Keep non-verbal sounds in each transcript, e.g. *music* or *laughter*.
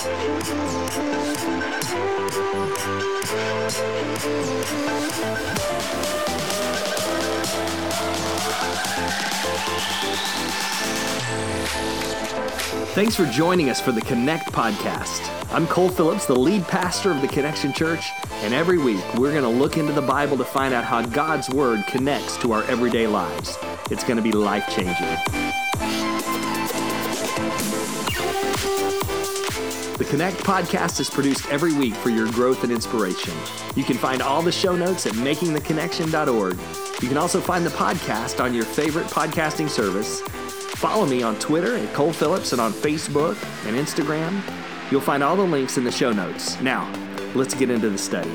Thanks for joining us for the Connect podcast. I'm Cole Phillips, the lead pastor of the Connection Church, and every week we're going to look into the Bible to find out how God's Word connects to our everyday lives. It's going to be life changing. The Connect podcast is produced every week for your growth and inspiration. You can find all the show notes at makingtheconnection.org. You can also find the podcast on your favorite podcasting service Follow me on Twitter at Cole Phillips and on Facebook and Instagram. You'll find all the links in the show notes. Now, let's get into the study.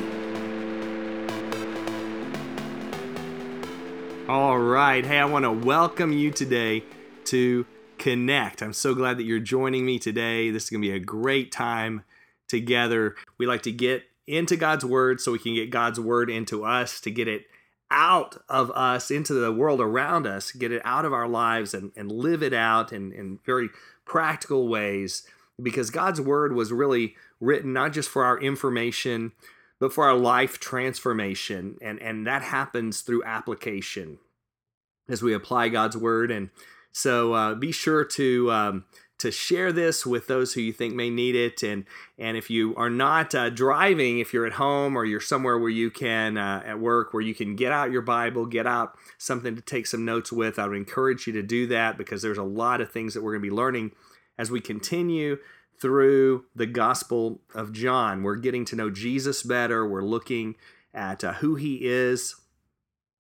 All right. Hey, I want to welcome you today to Connect. I'm so glad that you're joining me today. This is going to be a great time together. We like to get into God's Word so we can get God's Word into us, to get it out of us into the world around us, get it out of our lives and, and live it out in, in very practical ways because God's word was really written not just for our information, but for our life transformation. And, and that happens through application as we apply God's word. And so uh, be sure to um, to share this with those who you think may need it. And and if you are not uh, driving, if you're at home or you're somewhere where you can uh, at work where you can get out your Bible, get out something to take some notes with, I would encourage you to do that because there's a lot of things that we're going to be learning as we continue through the Gospel of John. We're getting to know Jesus better. We're looking at uh, who he is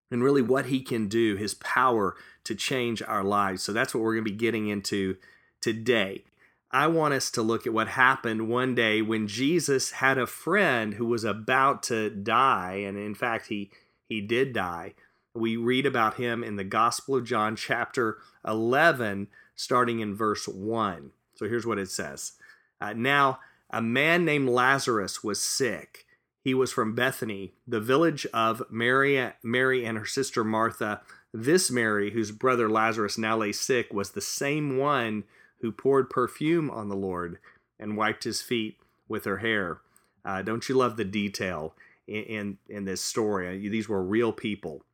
and really what he can do, his power to change our lives. So that's what we're going to be getting into today. I want us to look at what happened one day when Jesus had a friend who was about to die, and in fact, he, he did die. We read about him in the Gospel of John, chapter 11, starting in verse 1. So here's what it says uh, Now, a man named Lazarus was sick. He was from Bethany, the village of Mary, Mary and her sister Martha. This Mary, whose brother Lazarus now lay sick, was the same one who poured perfume on the Lord and wiped his feet with her hair. Uh, don't you love the detail in, in, in this story? Uh, these were real people.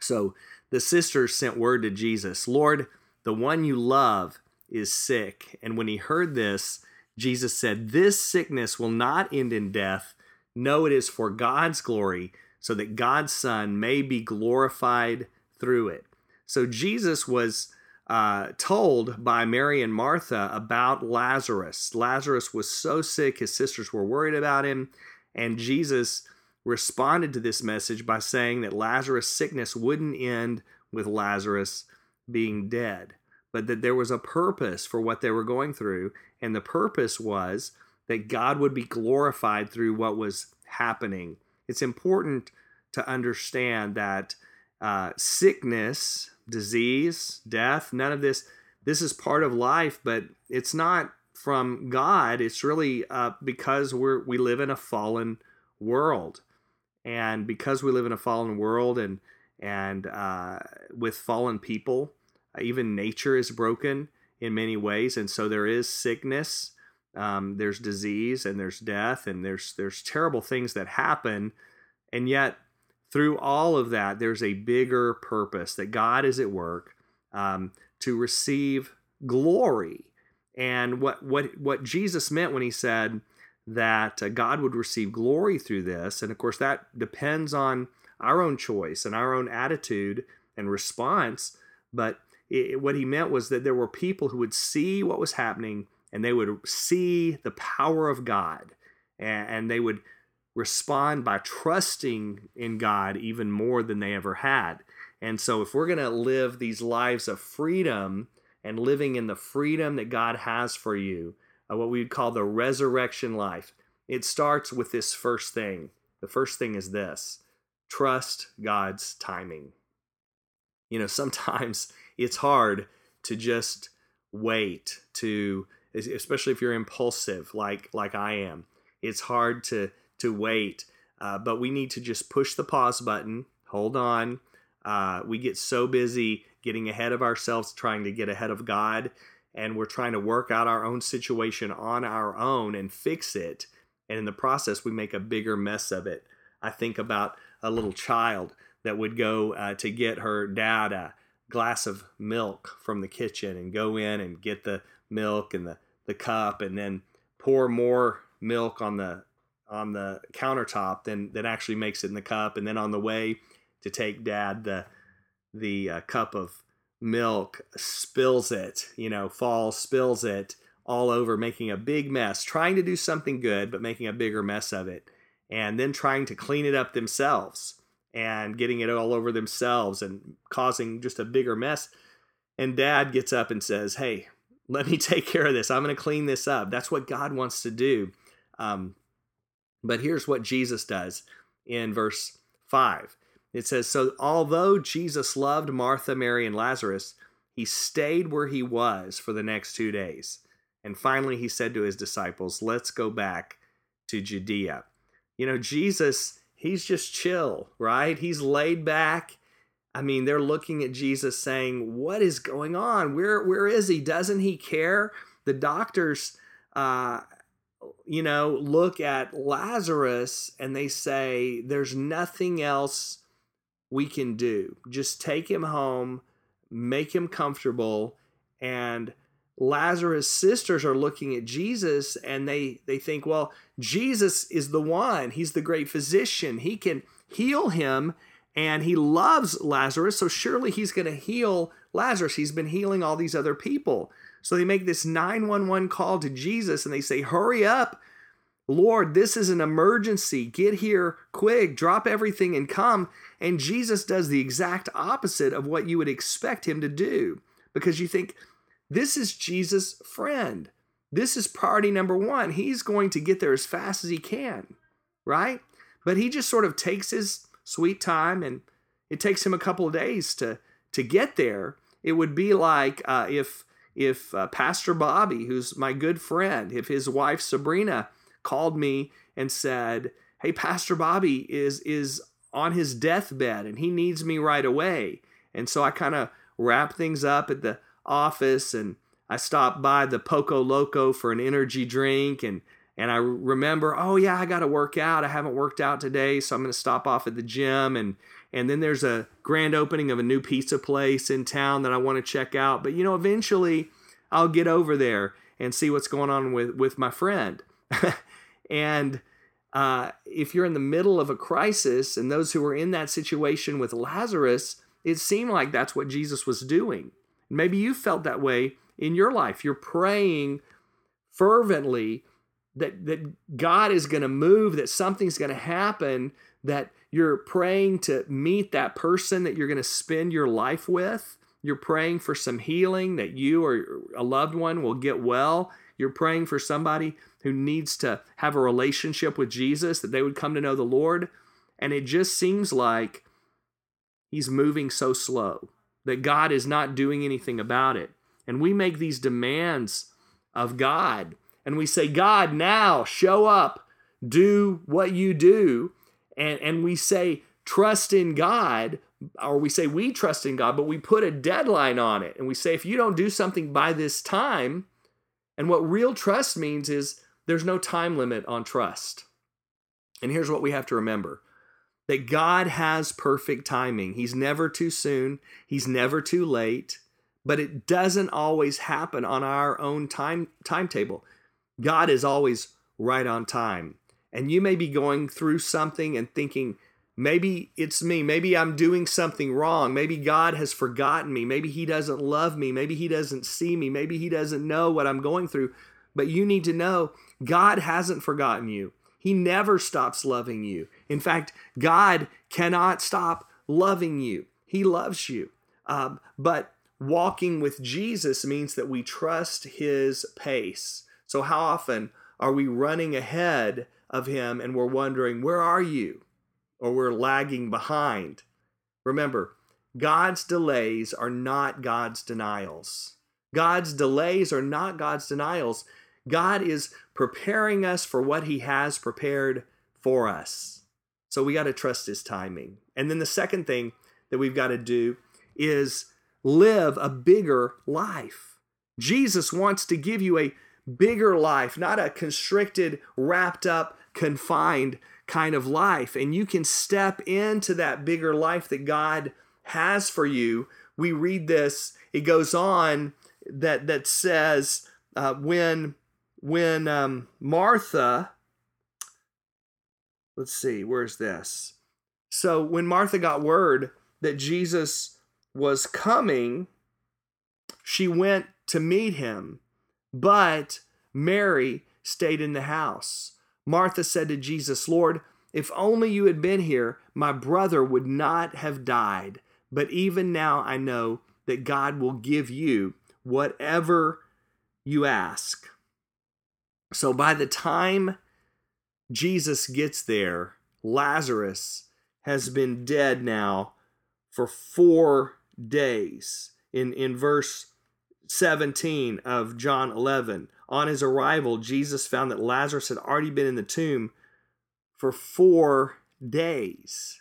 So the sisters sent word to Jesus Lord, the one you love is sick. And when he heard this, Jesus said, This sickness will not end in death. No, it is for God's glory, so that God's Son may be glorified through it. So Jesus was uh, told by Mary and Martha about Lazarus. Lazarus was so sick, his sisters were worried about him, and Jesus responded to this message by saying that Lazarus' sickness wouldn't end with Lazarus being dead, but that there was a purpose for what they were going through, and the purpose was that God would be glorified through what was happening. It's important to understand that uh, sickness disease, death, none of this. This is part of life, but it's not from God. It's really uh, because we're we live in a fallen world, and because we live in a fallen world, and and uh, with fallen people, even nature is broken in many ways, and so there is sickness, um, there's disease, and there's death, and there's there's terrible things that happen, and yet through all of that, there's a bigger purpose that God is at work um, to receive glory. And what, what, what Jesus meant when he said that uh, God would receive glory through this, and of course, that depends on our own choice and our own attitude and response. But it, what he meant was that there were people who would see what was happening and they would see the power of God and, and they would respond by trusting in God even more than they ever had. And so, if we're going to live these lives of freedom and living in the freedom that God has for you, uh, what we would call the resurrection life, it starts with this first thing. The first thing is this trust God's timing. You know, *laughs* sometimes it's hard to just wait to especially if you're impulsive like like I am. It's hard to to wait. Uh, but we need to just push the pause button, hold on. Uh, we get so busy getting ahead of ourselves, trying to get ahead of God. and we're trying to work out our own situation on our own and fix it. And in the process, we make a bigger mess of it. I think about a little child that would go uh, to get her dad a glass of milk from the kitchen and go in and get the milk and the, the cup and then pour more milk on the on the countertop than than actually makes it in the cup. And then on the way to take dad the the uh, cup of milk spills it you know falls spills it all over making a big mess trying to do something good but making a bigger mess of it. And then trying to clean it up themselves and getting it all over themselves and causing just a bigger mess. And dad gets up and says hey let me *laughs* take care of this. I'm going to clean this up. That's what god wants to do. Um, but here's what Jesus does in verse 5. It says, So although Jesus loved Martha, Mary, and Lazarus, he stayed where he was for the next two days. And finally, he said to his disciples, Let's go back to Judea. You know, Jesus, he's just chill, right? He's laid back. I mean, they're looking at Jesus saying, What is going on? Where, where is he? Doesn't he care? The doctors uh, you know, look at Lazarus and they say, there's nothing else we can do. Just take him home, make him comfortable. And Lazarus' sisters are looking at Jesus and they, they think, well, Jesus is the one. He's the great physician. He can heal him and he loves Lazarus. So surely he's going to heal Lazarus. He's been healing all these other people. So they make this 911 call to Jesus and they say, Hurry up, Lord, this is an emergency. Get here quick, drop everything and come. And Jesus does the exact opposite of what you would expect him to do because you think, This is Jesus' friend. This is priority number one. He's going to get there as fast as he can, right? But he just sort of takes his sweet time and it takes him a couple of days to to get there. It would be like uh, if if uh, Pastor Bobby, who's my good friend, if his wife Sabrina called me and said, "Hey, Pastor Bobby is is on his deathbed and he needs me right away," and so I kind of wrap things up at the office and I stop by the Poco Loco for an energy drink and and I remember, oh yeah, I got to work out. I haven't worked out today, so I'm going to stop off at the gym and and then there's a grand opening of a new pizza place in town that I want to check out. But you know, eventually I'll get over there and see what's going on with with my friend. *laughs* and uh, if you're in the middle of a crisis, and those who were in that situation with Lazarus, it seemed like that's what Jesus was doing. Maybe you felt that way in your life. You're praying fervently that that God is going to move, that something's going to happen, that you're praying to meet that person that you're going to spend your life with. You're praying for some healing that you or a loved one will get well. You're praying for somebody who needs to have a relationship with Jesus, that they would come to know the Lord. And it just seems like he's moving so slow, that God is not doing anything about it. And we make these demands of God and we say, God, now show up, do what you do. And, and we say, trust in God, or we say we trust in God, but we put a deadline on it. And we say, if you don't do something by this time, and what real trust means is there's no time limit on trust. And here's what we have to remember that God has perfect timing. He's never too soon, He's never too late, but it doesn't always happen on our own time timetable. God is always right on time. And you may be going through something and thinking, maybe it's me. Maybe I'm doing something wrong. Maybe God has forgotten me. Maybe He doesn't love me. Maybe He doesn't see me. Maybe He doesn't know what I'm going through. But you need to know God hasn't forgotten you. He never stops loving you. In fact, God cannot stop loving you. He loves you. Um, but walking with Jesus means that we trust His pace. So, how often are we running ahead of Him and we're wondering, Where are you? Or we're lagging behind. Remember, God's delays are not God's denials. God's delays are not God's denials. God is preparing us for what He has prepared for us. So we got to trust His timing. And then the second thing that we've got to do is live a bigger life. Jesus wants to give you a bigger life, not a constricted, wrapped up, confined kind of life. And you can step into that bigger life that God has for you. We read this, it goes on that that says uh, when when um, Martha, let's see, where's this? So when Martha got word that Jesus was coming, she went to meet him, but Mary stayed in the house. Martha said to Jesus, Lord, if only you had been here, my brother would not have died. But even now I know that God will give you whatever you ask. So by the time Jesus gets there, Lazarus has been dead now for four days. In, in verse 17 of John 11, on his arrival, Jesus found that Lazarus had already been in the tomb for four days.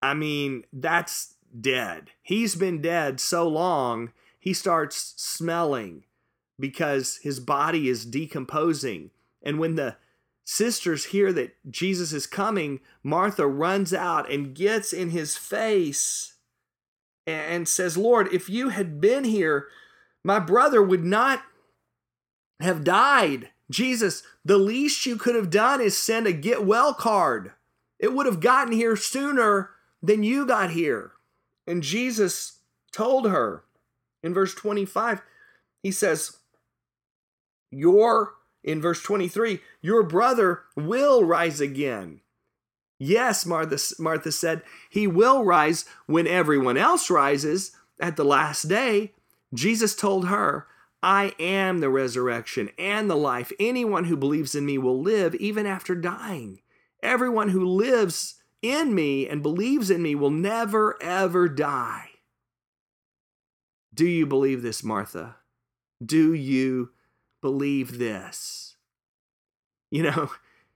I mean, that's dead. He's been dead so long, he starts smelling because his body is decomposing. And when the sisters hear that Jesus is coming, Martha runs out and gets in his face and says, Lord, if you had been here, my brother would not have died. Jesus, the least you could have done is send a get well card. It would have gotten here sooner than you got here. And Jesus told her in verse 25, he says, Your, in verse 23, your brother will rise again. Yes, Martha, Martha said, he will rise when everyone else rises at the last day. Jesus told her, I am the resurrection and the life. Anyone who believes in me will live even after dying. Everyone who lives in me and believes in me will never, ever die. Do you believe this, Martha? Do you believe this? You know,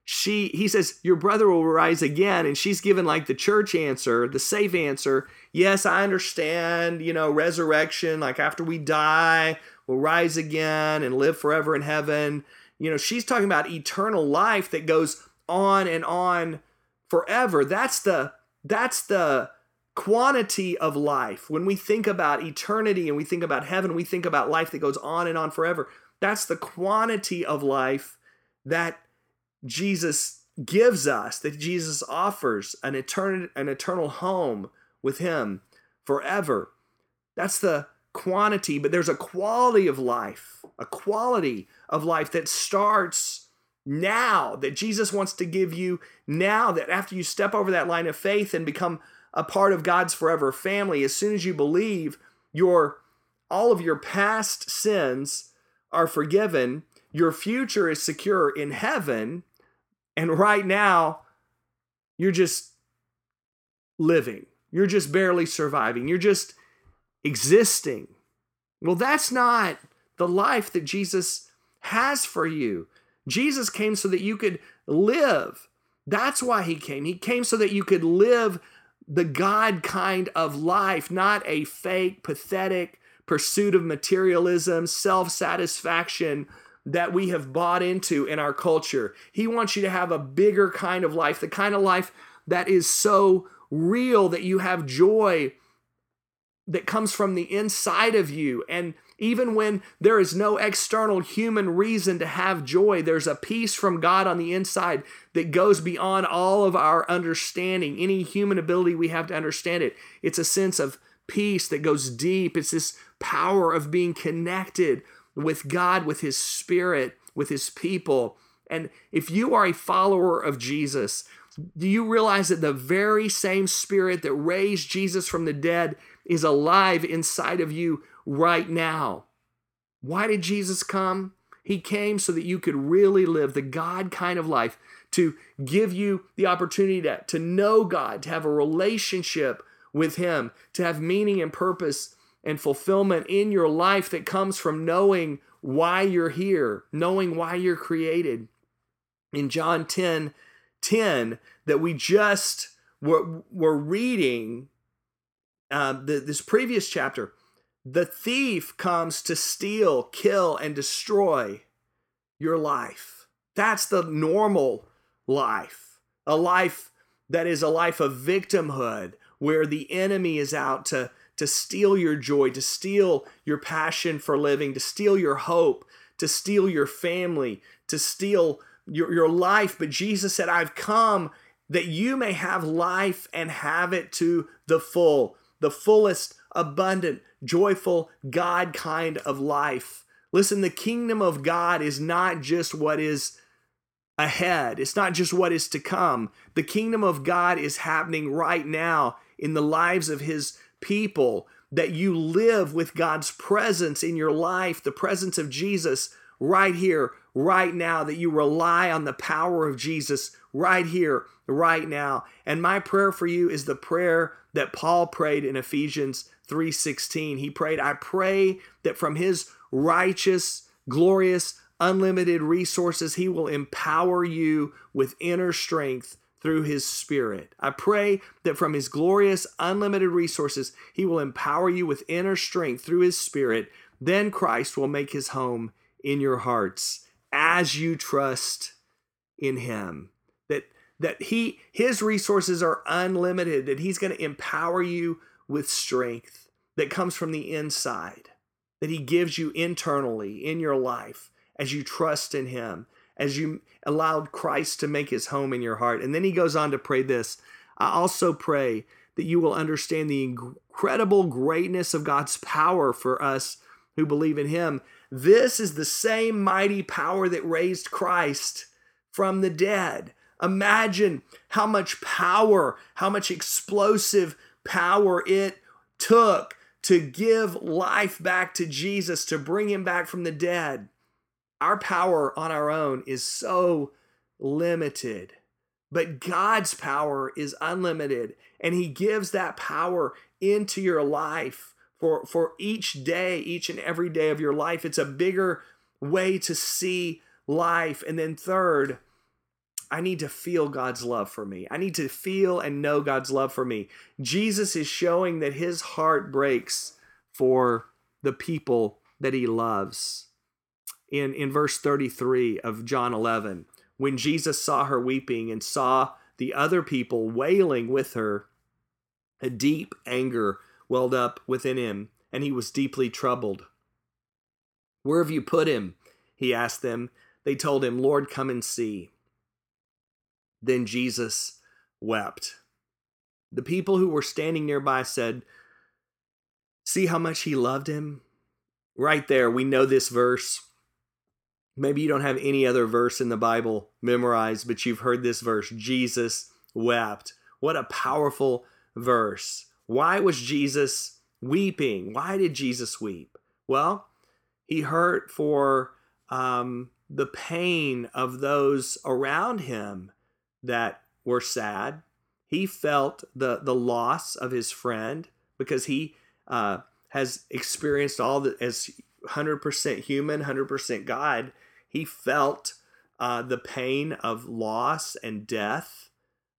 she he says your brother will rise again and she's given like the church answer the safe answer. Yes i understand you know resurrection like after we die we'll rise again and live forever in heaven. You know she's talking about eternal life that goes on and on forever. That's the that's the quantity of life. When we think about eternity and we think about heaven we think about life that goes on and on forever. That's the quantity of life that Jesus gives us, that Jesus offers an eternal, an eternal home with Him forever. That's the quantity, but there's a quality of life, a quality of life that starts now, that Jesus wants to give you now, that after you step over that line of faith and become a part of God's forever family, as soon as you believe, your all of your past sins are forgiven, your future is secure in heaven, and right now, you're just living. You're just barely surviving. You're just existing. Well, that's not the life that Jesus has for you. Jesus came so that you could live. That's why he came. He came so that you could live the God kind of life, not a fake, pathetic pursuit of materialism, self satisfaction, that we have bought into in our culture. He wants you to have a bigger kind of life, the kind of life that is so real that you have joy that comes from the inside of you. And even when there is no external human reason to have joy, there's a peace from God on the inside that goes beyond all of our understanding, any human ability we have to understand it. It's a sense of peace that goes deep. It's this power of being connected with God, with His Spirit, with His people. And if you are a follower of Jesus, do you realize that the very same Spirit that raised Jesus from the dead is alive inside of you right now? Why did Jesus come? He came so that you could really live the God kind of life, to give you the opportunity to, to know God, to have a relationship with Him, to have meaning and purpose and fulfillment in your life that comes from knowing why you're here, knowing why you're created. In John 10 10, that we just were, were reading uh, the, this previous chapter, The thief comes to steal, kill, and destroy your life. That's the normal life. A life that is a life of victimhood where the enemy is out to, to steal your joy, to steal your passion for living, to steal your hope, to steal your family, to steal your, your life. But Jesus said, I've come that you may have life and have it to the full, the fullest, abundant, joyful, God kind of life. Listen, the kingdom of God is not just what is ahead, it's not just what is to come. The kingdom of God is happening right now in the lives of His people. That you live with God's presence in your life, the presence of Jesus right here, right now, that you rely on the power of Jesus right here, right now. And my prayer for you is the prayer that Paul prayed in Ephesians 3:16. He prayed, "I pray that from his righteous, glorious, unlimited resources he will empower you with inner strength through his spirit. I pray that from his glorious, unlimited resources, he will empower you with inner strength through his spirit. Then Christ will make his home in your hearts as you trust in him that that he his resources are unlimited that he's going to empower you with strength that comes from the inside that he gives you internally in your life as you trust in him as you allowed Christ to make his home in your heart and then he goes on to pray this I also pray that you will understand the incredible greatness of God's power for us who believe in him this is the same mighty power that raised Christ from the dead. Imagine how much power, how much explosive power it took to give life back to Jesus, to bring him back from the dead. Our power on our own is so limited, but God's power is unlimited, and He gives that power into your life for for each day, each and every day of your life. It's a bigger way to see life. And then third, I need to feel God's love for me. I need to feel and know God's love for me. Jesus is showing that his heart breaks for the people that he loves. In, in verse 33 of John 11, when Jesus saw her weeping and saw the other people wailing with her, a deep anger welled up within him, and he was deeply troubled. Where have you put him? He asked them. They told him, Lord, come and see. Then Jesus wept. The people who were standing nearby said, See how much he loved him? Right there, we know this verse. Maybe you don't have any other verse in the Bible memorized, but you've heard this verse Jesus wept. What a powerful verse. Why was Jesus weeping? Why did Jesus weep? Well, he hurt for um, the pain of those around him that were sad. He felt the the loss of his friend because he uh, has experienced all the as hundred percent human, hundred percent God. He felt uh, the pain of loss and death.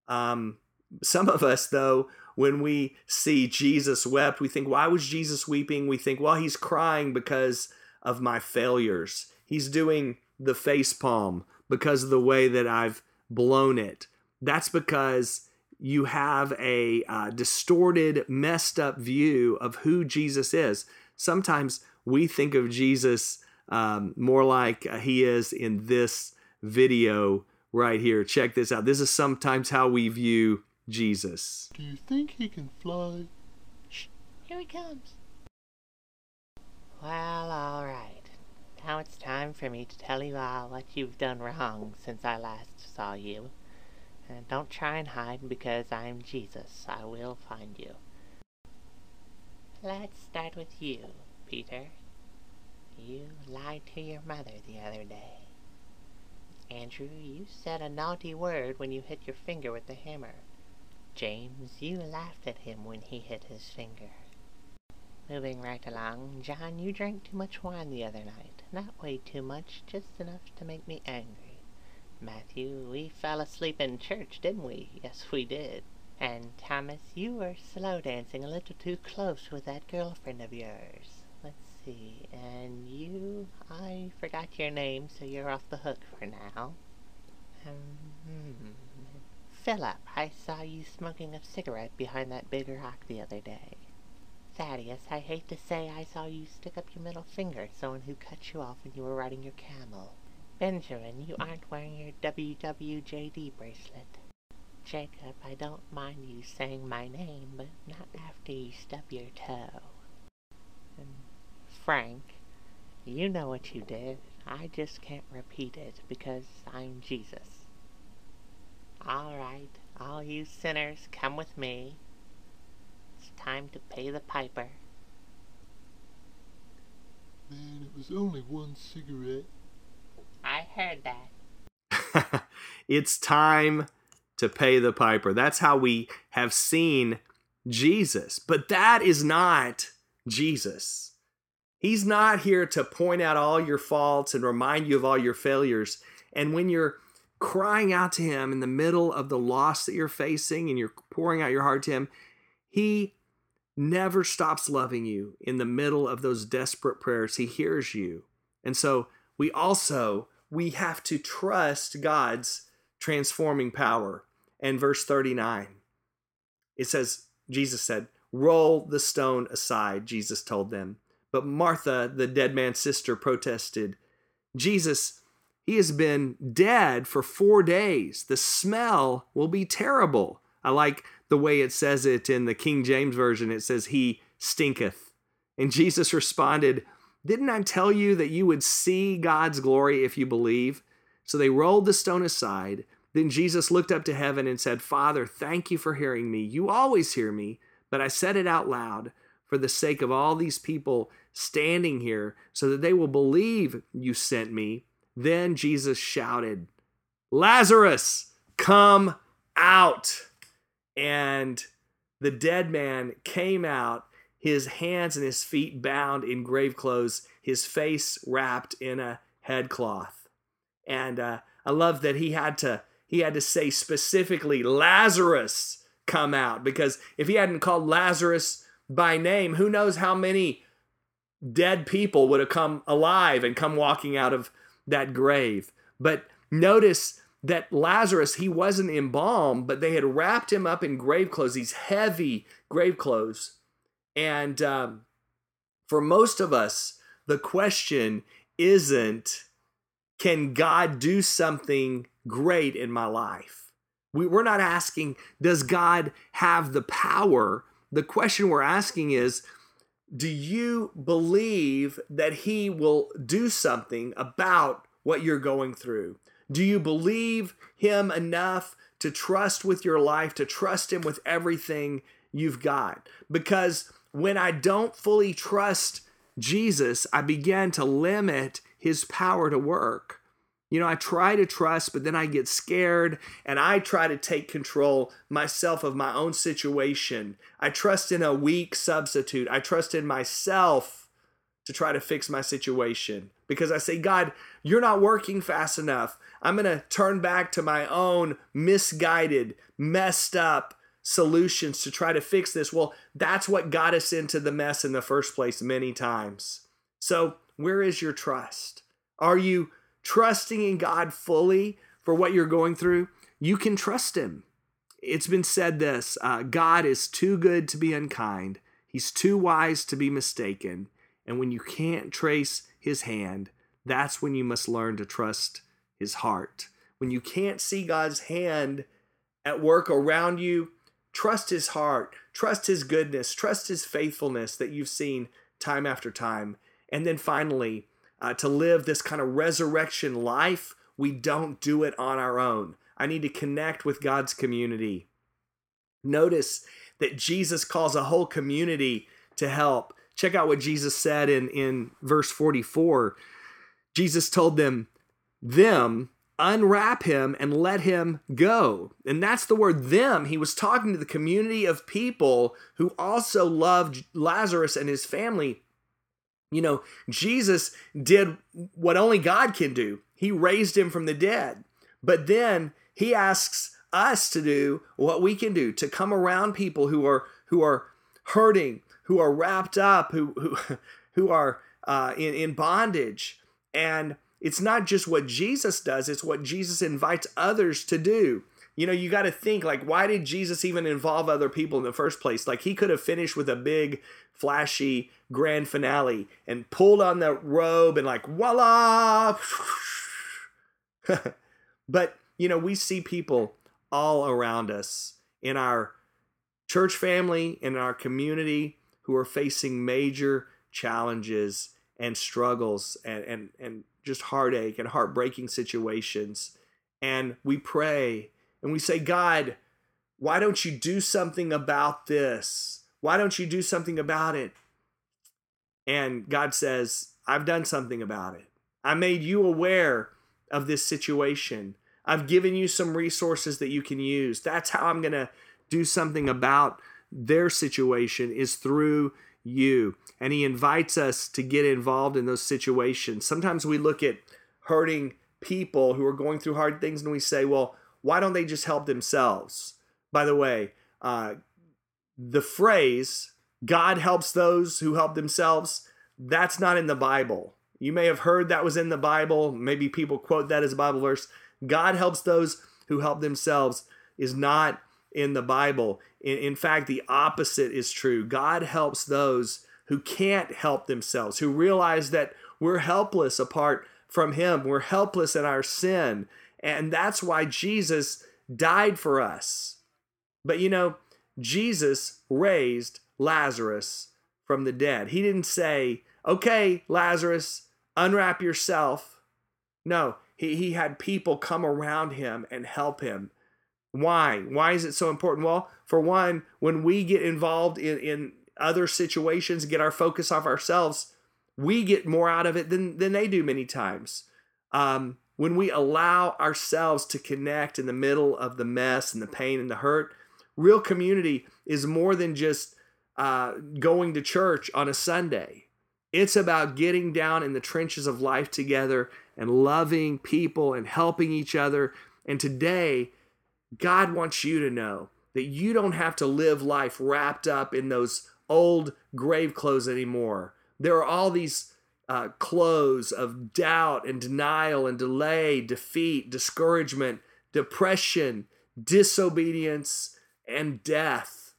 Um, some of us, though, when we see Jesus wept, we think, why was Jesus weeping? We think, well, he's crying because of my failures. He's doing the face palm because of the way that I've blown it. That's because you have a uh, distorted, messed up view of who Jesus is. Sometimes we think of Jesus um, more like uh, he is in this video right here. Check this out. This is sometimes how we view Jesus. Do you think he can fly? Shh, here he comes. Well, alright. Now it's time for me to tell you all what you've done wrong since I last saw you. And don't try and hide because I'm Jesus. I will find you. Let's start with you, Peter. You lied to your mother the other day. Andrew, you said a naughty word when you hit your finger with the hammer. James, you laughed at him when he hit his finger. Moving right along, John, you drank too much wine the other night. Not way too much, just enough to make me angry. Matthew, we fell asleep in church, didn't we? Yes, we did. And Thomas, you were slow dancing a little too close with that girlfriend of yours. See. And you, I forgot your name, so you're off the hook for now. Um. Philip, I saw you smoking a cigarette behind that big rock the other day. Thaddeus, I hate to say I saw you stick up your middle finger at someone who cut you off when you were riding your camel. Benjamin, you aren't wearing your WWJD bracelet. Jacob, I don't mind you saying my name, but not after you stub your toe. And Frank, you know what you did. I just can't repeat it because I'm Jesus. All right, all you sinners, come with me. It's time to pay the piper. Man, it was only one cigarette. I heard that. *laughs* it's time to pay the piper. That's how we have seen Jesus. But that is not Jesus. He's not here to point out all your faults and remind you of all your failures. And when you're crying out to Him in the middle of the loss that you're facing and you're pouring out your heart to Him, He never stops loving you in the middle of those desperate prayers. He hears you. And so we also we have to trust God's transforming power. And verse 39, it says, Jesus said, Roll the stone aside, Jesus told them. But Martha, the dead man's sister, protested, Jesus, he has been dead for four days. The smell will be terrible. I like the way it says it in the King James Version. It says, He stinketh. And Jesus responded, Didn't I tell you that you would see God's glory if you believe? So they rolled the stone aside. Then Jesus looked up to heaven and said, Father, thank you for hearing me. You always hear me, but I said it out loud for the sake of all these people standing here so that they will believe you sent me. Then Jesus shouted, Lazarus, come out. And the dead man came out, his hands and his feet bound in grave clothes, his face wrapped in a headcloth. And uh, I love that he had to he had to say specifically Lazarus come out because if he hadn't called Lazarus by name, who knows how many dead people would have come alive and come walking out of that grave. But notice that Lazarus, he wasn't embalmed, but they had wrapped him up in grave clothes, these heavy grave clothes. And um, for most of us, the question isn't, can God do something great in my life? We, we're not asking, does God have the power? The question we're asking is, do you believe that He will do something about what you're going through? Do you believe Him enough to trust with your life, to trust Him with everything you've got? Because when I don't fully trust Jesus, I begin to limit His power to work. You know, I try to trust, but then I get scared and I try to take control myself of my own situation. I trust in a weak substitute. I trust in myself to try to fix my situation because I say, God, you're not working fast enough. I'm going to turn back to my own misguided, messed up solutions to try to fix this. Well, that's what got us into the mess in the first place many times. So, where is your trust? Are you trusting in God fully for what you're going through, you can trust Him. It's been said this uh, God is too good to be unkind, He's too wise to be mistaken. And when you can't trace His hand, that's when you must learn to trust His heart. When you can't see God's hand at work around you, trust His heart, trust His goodness, trust His faithfulness that you've seen time after time. And then finally, uh, to live this kind of resurrection life, we don't do it on our own. I need to connect with God's community. Notice that Jesus calls a whole community to help. Check out what Jesus said in, in verse 44. Jesus told them, them, unwrap him and let him go. And that's the word them. He was talking to the community of people who also loved Lazarus and his family you know, Jesus did what only God can do. He raised him from the dead. But then he asks us to do what we can do to come around people who are who are hurting, who are wrapped up, who who *laughs* who are uh, in, in bondage. And it's not just what Jesus does, it's what Jesus invites others to do. You know, you got to think like, why did Jesus even involve other people in the first place? Like, he could have finished with a big, flashy grand finale and pulled on the robe and, like, voila. *laughs* but, you know, we see people all around us in our church family, in our community, who are facing major challenges and struggles and, and, and just heartache and heartbreaking situations. And we pray and we say, God, why don't you do something about this? Why don't you do something about it? And God says, I've done something about it. I made you aware of this situation. I've given you some resources that you can use. That's how I'm going to do something about their situation is through you. And he invites us to get involved in those situations. Sometimes we look at hurting people who are going through hard things and we say, well, why don't they just help themselves? By the way, uh, the phrase, God helps those who help themselves, that's not in the Bible. You may have heard that was in the Bible. Maybe people quote that as a Bible verse. God helps those who help themselves is not in the Bible. In, in fact, the opposite is true. God helps those who can't help themselves, who realize that we're helpless apart from Him. We're helpless in our sin. And that's why Jesus died for us. But you know, Jesus raised Lazarus from the dead. He didn't say, okay, Lazarus, unwrap yourself. No, he, he had people come around him and help him. Why? Why is it so important? Well, for one, when we get involved in, in other situations, get our focus off ourselves, we get more out of it than, than they do many times. Um, when we allow ourselves to connect in the middle of the mess and the pain and the hurt, real community is more than just uh, going to church on a Sunday. It's about getting down in the trenches of life together and loving people and helping each other. And today, God wants you to know that you don't have to live life wrapped up in those old grave clothes anymore. There are all these uh, clothes of doubt and denial and delay, defeat, discouragement, depression, disobedience, and death.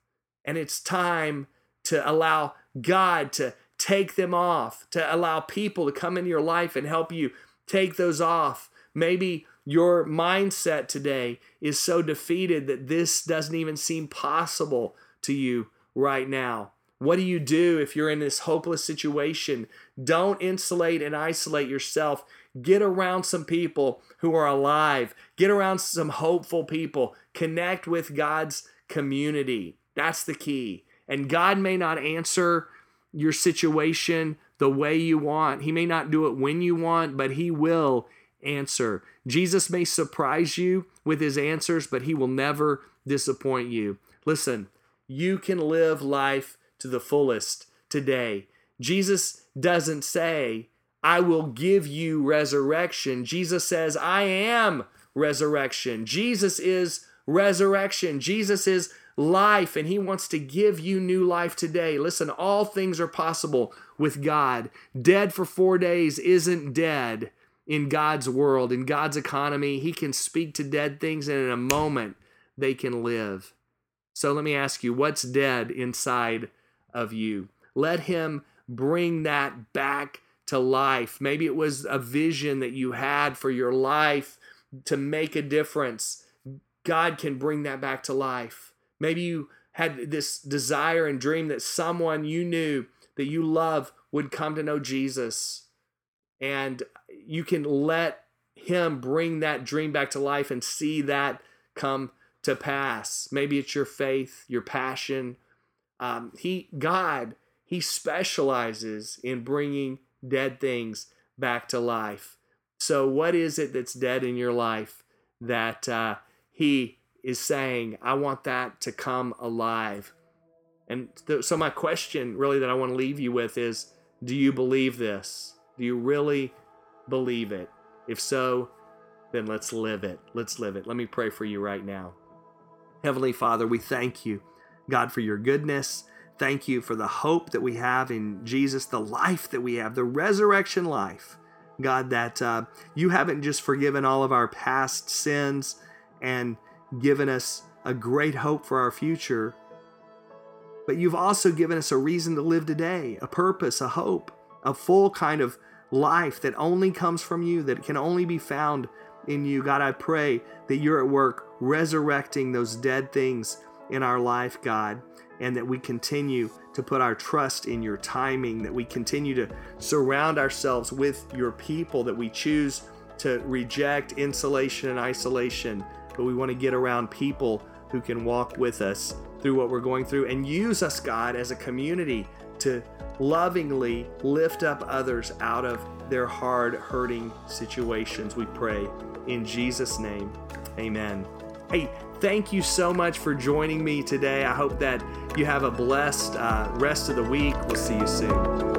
And it's time to allow God to take them off, to allow people to come into your life and help you take those off. Maybe your mindset today is so defeated that this doesn't even seem possible to you right now. What do you do if you're in this hopeless situation? Don't insulate and isolate yourself. Get around some people who are alive. Get around some hopeful people. Connect with God's community. That's the key. And God may not answer your situation the way you want. He may not do it when you want, but He will answer. Jesus may surprise you with His answers, but He will never disappoint you. Listen, you can live life to the fullest today. Jesus doesn't say, I will give you resurrection. Jesus says, I am resurrection. Jesus is resurrection. Jesus is life, and He wants to give you new life today. Listen, all things are possible with God. Dead for four days isn't dead in God's world, in God's economy. He can speak to dead things, and in a moment, they can live. So let me ask you, what's dead inside of you. Let Him bring that back to life. Maybe it was a vision that you had for your life to make a difference. God can bring that back to life. Maybe you had this desire and dream that someone you knew that you love would come to know Jesus. And you can let Him bring that dream back to life and see that come to pass. Maybe it's your faith, your passion, um, he God he specializes in bringing dead things back to life. So what is it that's dead in your life that uh, he is saying, I want that to come alive? And th- so my question really that I want to leave you with is, do you believe this? Do you really believe it? If so, then let's live it. Let's live it. Let me pray for you right now. Heavenly Father, we thank you God, for your goodness. Thank you for the hope that we have in Jesus, the life that we have, the resurrection life. God, that uh, you haven't just forgiven all of our past sins and given us a great hope for our future, but you've also given us a reason to live today, a purpose, a hope, a full kind of life that only comes from you, that can only be found in you. God, I pray that you're at work resurrecting those dead things in our life, God, and that we continue to put our trust in your timing, that we continue to surround ourselves with your people, that we choose to reject insulation and isolation, but we want to get around people who can walk with us through what we're going through and use us, God, as a community to lovingly lift up others out of their hard, hurting situations. We pray in Jesus' name. Amen. Hey, thank you so much for joining me today. I hope that you have a blessed uh, rest of the week. We'll see you soon.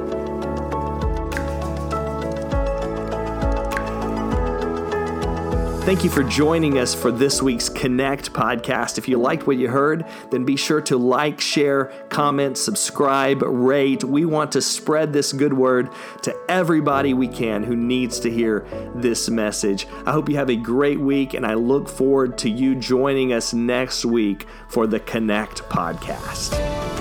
Thank you for joining us for this week's Connect podcast. If you liked what you heard, then be sure to like, share, comment, subscribe, rate. We want to spread this good word to everybody we can who needs to hear this message. I hope you have a great week, and I look forward to you joining us next week for the Connect podcast.